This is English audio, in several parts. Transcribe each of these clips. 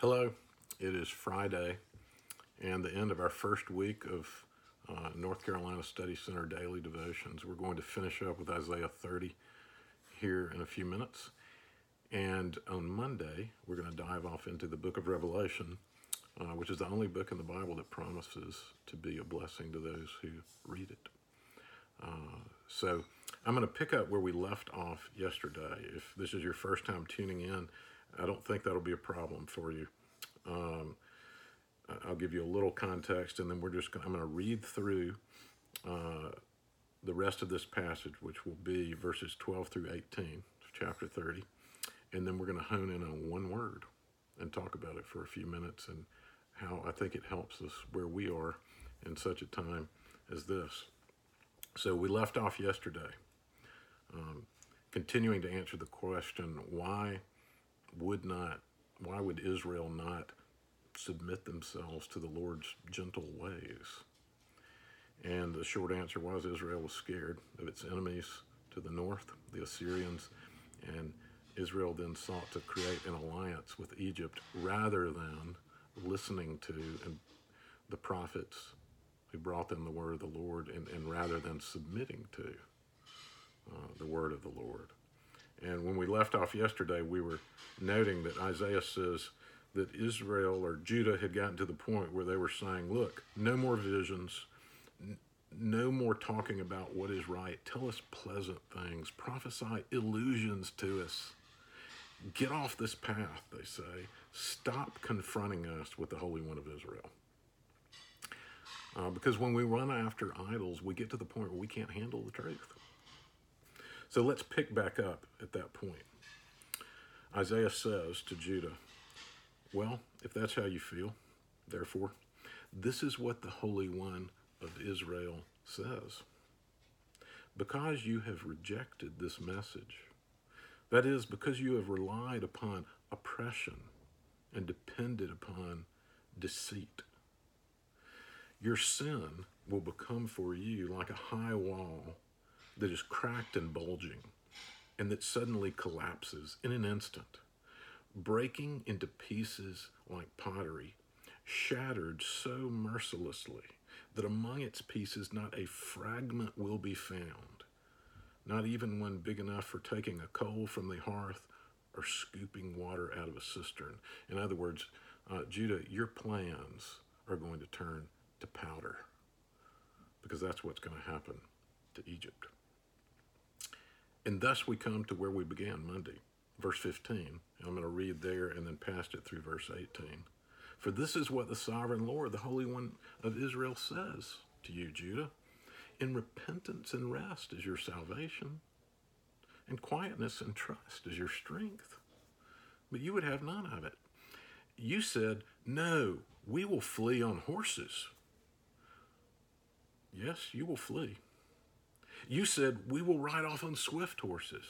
Hello, it is Friday and the end of our first week of uh, North Carolina Study Center daily devotions. We're going to finish up with Isaiah 30 here in a few minutes. And on Monday, we're going to dive off into the book of Revelation, uh, which is the only book in the Bible that promises to be a blessing to those who read it. Uh, so I'm going to pick up where we left off yesterday. If this is your first time tuning in, I don't think that'll be a problem for you. Um, I'll give you a little context, and then we're just going. I'm going to read through uh, the rest of this passage, which will be verses 12 through 18, chapter 30, and then we're going to hone in on one word and talk about it for a few minutes and how I think it helps us where we are in such a time as this. So we left off yesterday, um, continuing to answer the question why would not, why would Israel not submit themselves to the Lord's gentle ways? And the short answer was Israel was scared of its enemies to the north, the Assyrians, and Israel then sought to create an alliance with Egypt rather than listening to the prophets who brought them the word of the Lord and, and rather than submitting to uh, the word of the Lord. And when we left off yesterday, we were noting that Isaiah says that Israel or Judah had gotten to the point where they were saying, Look, no more visions, n- no more talking about what is right. Tell us pleasant things, prophesy illusions to us. Get off this path, they say. Stop confronting us with the Holy One of Israel. Uh, because when we run after idols, we get to the point where we can't handle the truth. So let's pick back up at that point. Isaiah says to Judah, Well, if that's how you feel, therefore, this is what the Holy One of Israel says. Because you have rejected this message, that is, because you have relied upon oppression and depended upon deceit, your sin will become for you like a high wall that is cracked and bulging and that suddenly collapses in an instant, breaking into pieces like pottery, shattered so mercilessly that among its pieces not a fragment will be found, not even one big enough for taking a coal from the hearth or scooping water out of a cistern. In other words, uh, Judah, your plans are going to turn to powder because that's what's going to happen to Egypt. And thus we come to where we began Monday, verse 15. I'm going to read there and then past it through verse 18. For this is what the sovereign Lord, the Holy One of Israel, says to you, Judah. In repentance and rest is your salvation, and quietness and trust is your strength. But you would have none of it. You said, No, we will flee on horses. Yes, you will flee. You said, We will ride off on swift horses.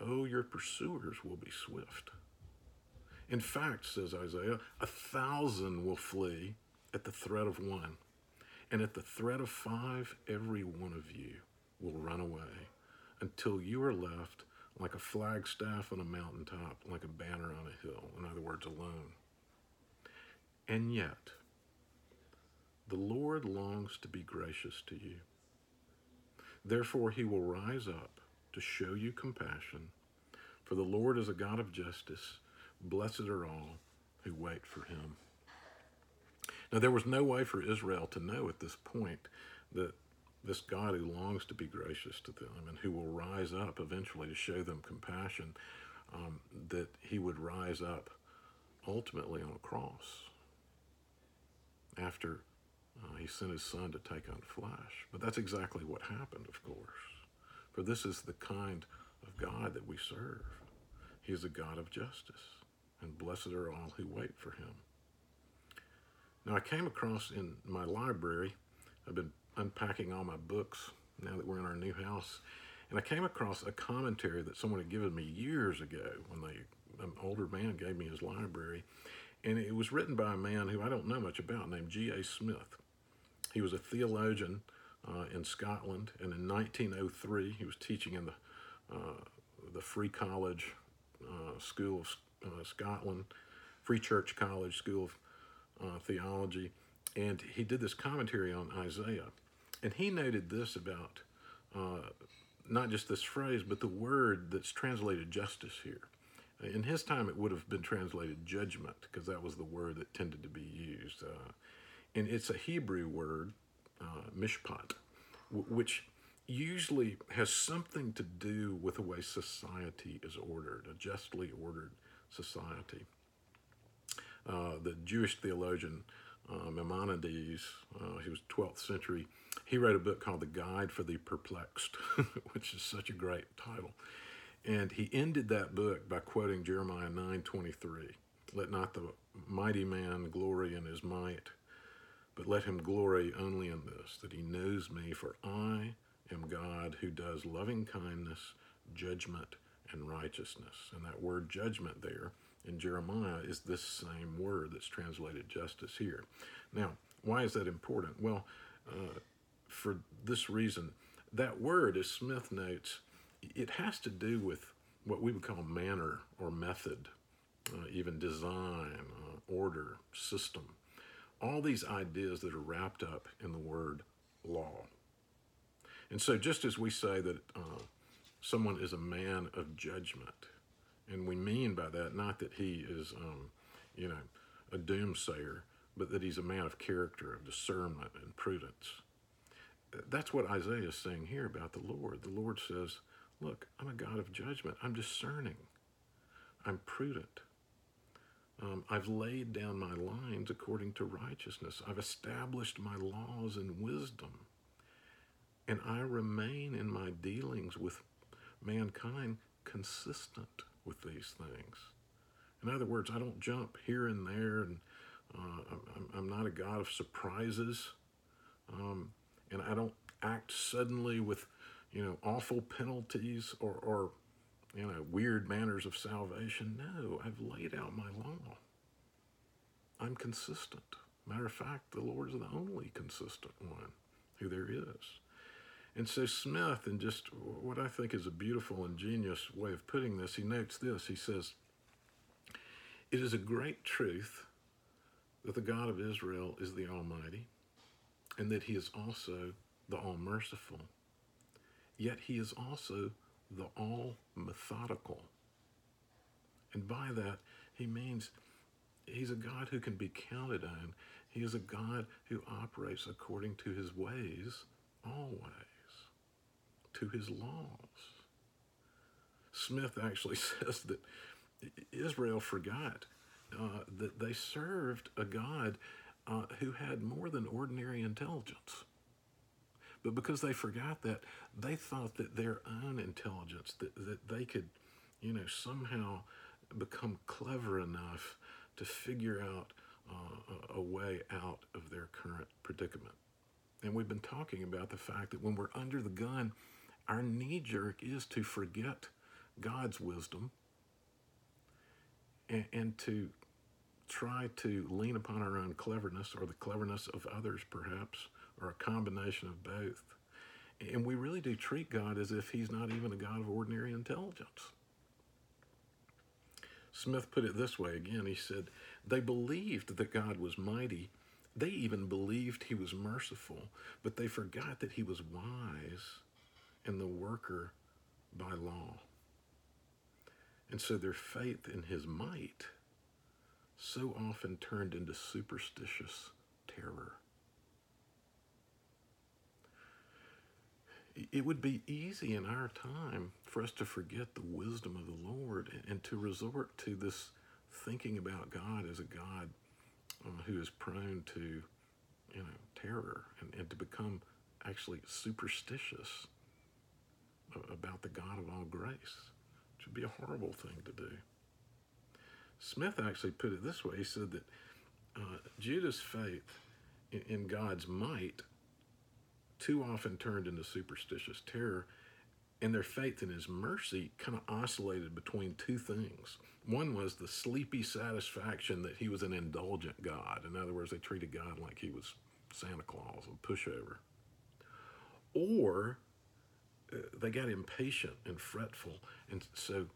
Oh, your pursuers will be swift. In fact, says Isaiah, a thousand will flee at the threat of one, and at the threat of five, every one of you will run away until you are left like a flagstaff on a mountaintop, like a banner on a hill, in other words, alone. And yet, the Lord longs to be gracious to you. Therefore, he will rise up to show you compassion. For the Lord is a God of justice. Blessed are all who wait for him. Now, there was no way for Israel to know at this point that this God who longs to be gracious to them and who will rise up eventually to show them compassion, um, that he would rise up ultimately on a cross after uh, he sent his son to take on flesh. But that's exactly what happened, of course. For this is the kind of God that we serve. He is a God of justice, and blessed are all who wait for him. Now, I came across in my library, I've been unpacking all my books now that we're in our new house, and I came across a commentary that someone had given me years ago when they, an older man gave me his library, and it was written by a man who I don't know much about named G.A. Smith. He was a theologian uh, in Scotland, and in 1903 he was teaching in the uh, the Free College uh, School of uh, Scotland, Free Church College School of Theology, and he did this commentary on Isaiah. And he noted this about not just this phrase, but the word that's translated justice here. In his time, it would have been translated judgment because that was the word that tended to be used. Uh, and it's a Hebrew word, uh, mishpat, w- which usually has something to do with the way society is ordered, a justly ordered society. Uh, the Jewish theologian uh, Maimonides, uh, he was 12th century, he wrote a book called The Guide for the Perplexed, which is such a great title. And he ended that book by quoting Jeremiah 9:23. Let not the mighty man glory in his might, but let him glory only in this, that he knows me, for I am God who does loving kindness, judgment, and righteousness. And that word judgment there in Jeremiah is this same word that's translated justice here. Now, why is that important? Well, uh, for this reason, that word, as Smith notes, it has to do with what we would call manner or method, uh, even design, uh, order, system. All these ideas that are wrapped up in the word law. And so, just as we say that uh, someone is a man of judgment, and we mean by that not that he is, um, you know, a doomsayer, but that he's a man of character, of discernment and prudence. That's what Isaiah is saying here about the Lord. The Lord says, Look, I'm a God of judgment. I'm discerning. I'm prudent. Um, I've laid down my lines according to righteousness. I've established my laws in wisdom. And I remain in my dealings with mankind consistent with these things. In other words, I don't jump here and there, and uh, I'm, I'm, not a God of surprises. Um, and I don't act suddenly with you know, awful penalties or, or you know, weird manners of salvation. No, I've laid out my law. I'm consistent. Matter of fact, the Lord is the only consistent one who there is. And so Smith, in just what I think is a beautiful, ingenious way of putting this, he notes this. He says, It is a great truth that the God of Israel is the Almighty, and that he is also the All Merciful Yet he is also the all methodical. And by that, he means he's a God who can be counted on. He is a God who operates according to his ways always, to his laws. Smith actually says that Israel forgot uh, that they served a God uh, who had more than ordinary intelligence. But because they forgot that, they thought that their own intelligence, that, that they could, you know, somehow become clever enough to figure out uh, a way out of their current predicament. And we've been talking about the fact that when we're under the gun, our knee jerk is to forget God's wisdom and, and to try to lean upon our own cleverness or the cleverness of others, perhaps, or a combination of both. And we really do treat God as if He's not even a God of ordinary intelligence. Smith put it this way again he said, They believed that God was mighty. They even believed He was merciful, but they forgot that He was wise and the worker by law. And so their faith in His might so often turned into superstitious terror. It would be easy in our time for us to forget the wisdom of the Lord and to resort to this thinking about God as a God uh, who is prone to, you know, terror and, and to become actually superstitious about the God of all grace, which would be a horrible thing to do. Smith actually put it this way. He said that uh, Judah's faith in, in God's might too often turned into superstitious terror, and their faith in his mercy kind of oscillated between two things. One was the sleepy satisfaction that he was an indulgent God. In other words, they treated God like he was Santa Claus, a pushover. Or uh, they got impatient and fretful, and so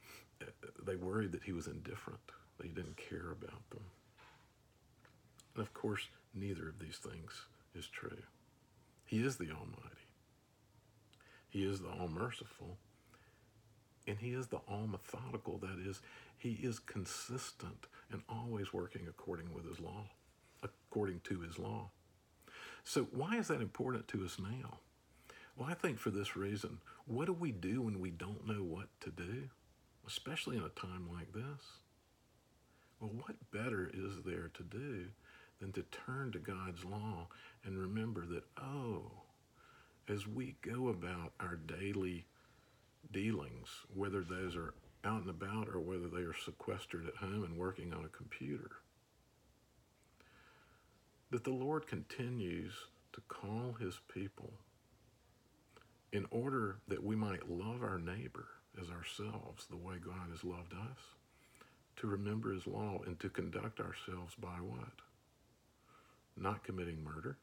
uh, they worried that he was indifferent, that he didn't care about them. And of course, neither of these things is true. He is the Almighty, He is the All Merciful, and He is the All Methodical. That is, He is consistent and always working according with His law, according to His law. So, why is that important to us now? Well, I think for this reason. What do we do when we don't know what to do, especially in a time like this? Well, what better is there to do than to turn to God's law and remember that, oh, as we go about our daily dealings, whether those are out and about or whether they are sequestered at home and working on a computer, that the Lord continues to call his people in order that we might love our neighbor as ourselves the way God has loved us, to remember his law and to conduct ourselves by what? Not committing murder,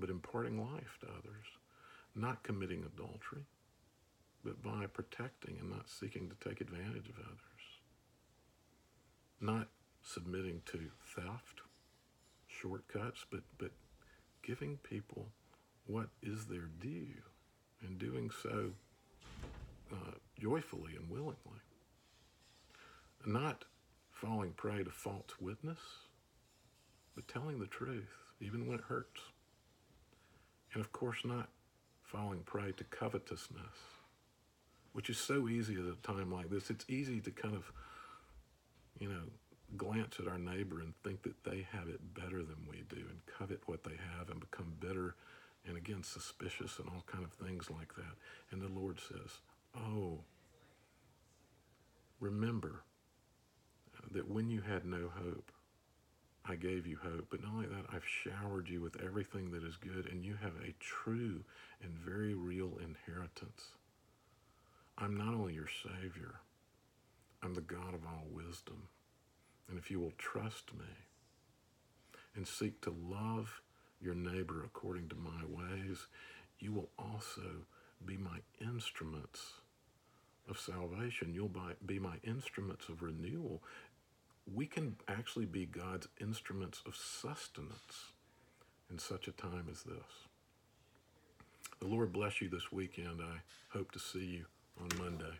but imparting life to others, not committing adultery, but by protecting and not seeking to take advantage of others, not submitting to theft, shortcuts, but, but giving people what is their due and doing so uh, joyfully and willingly. Not falling prey to false witness, but telling the truth, even when it hurts. And of course, not falling prey to covetousness, which is so easy at a time like this. It's easy to kind of, you know, glance at our neighbor and think that they have it better than we do and covet what they have and become bitter and again suspicious and all kind of things like that. And the Lord says, "Oh, remember that when you had no hope, I gave you hope. But not only that, I've showered you with everything that is good, and you have a true and very real inheritance. I'm not only your Savior, I'm the God of all wisdom. And if you will trust me and seek to love your neighbor according to my ways, you will also be my instruments of salvation. You'll be my instruments of renewal. We can actually be God's instruments of sustenance in such a time as this. The Lord bless you this weekend. I hope to see you on Monday.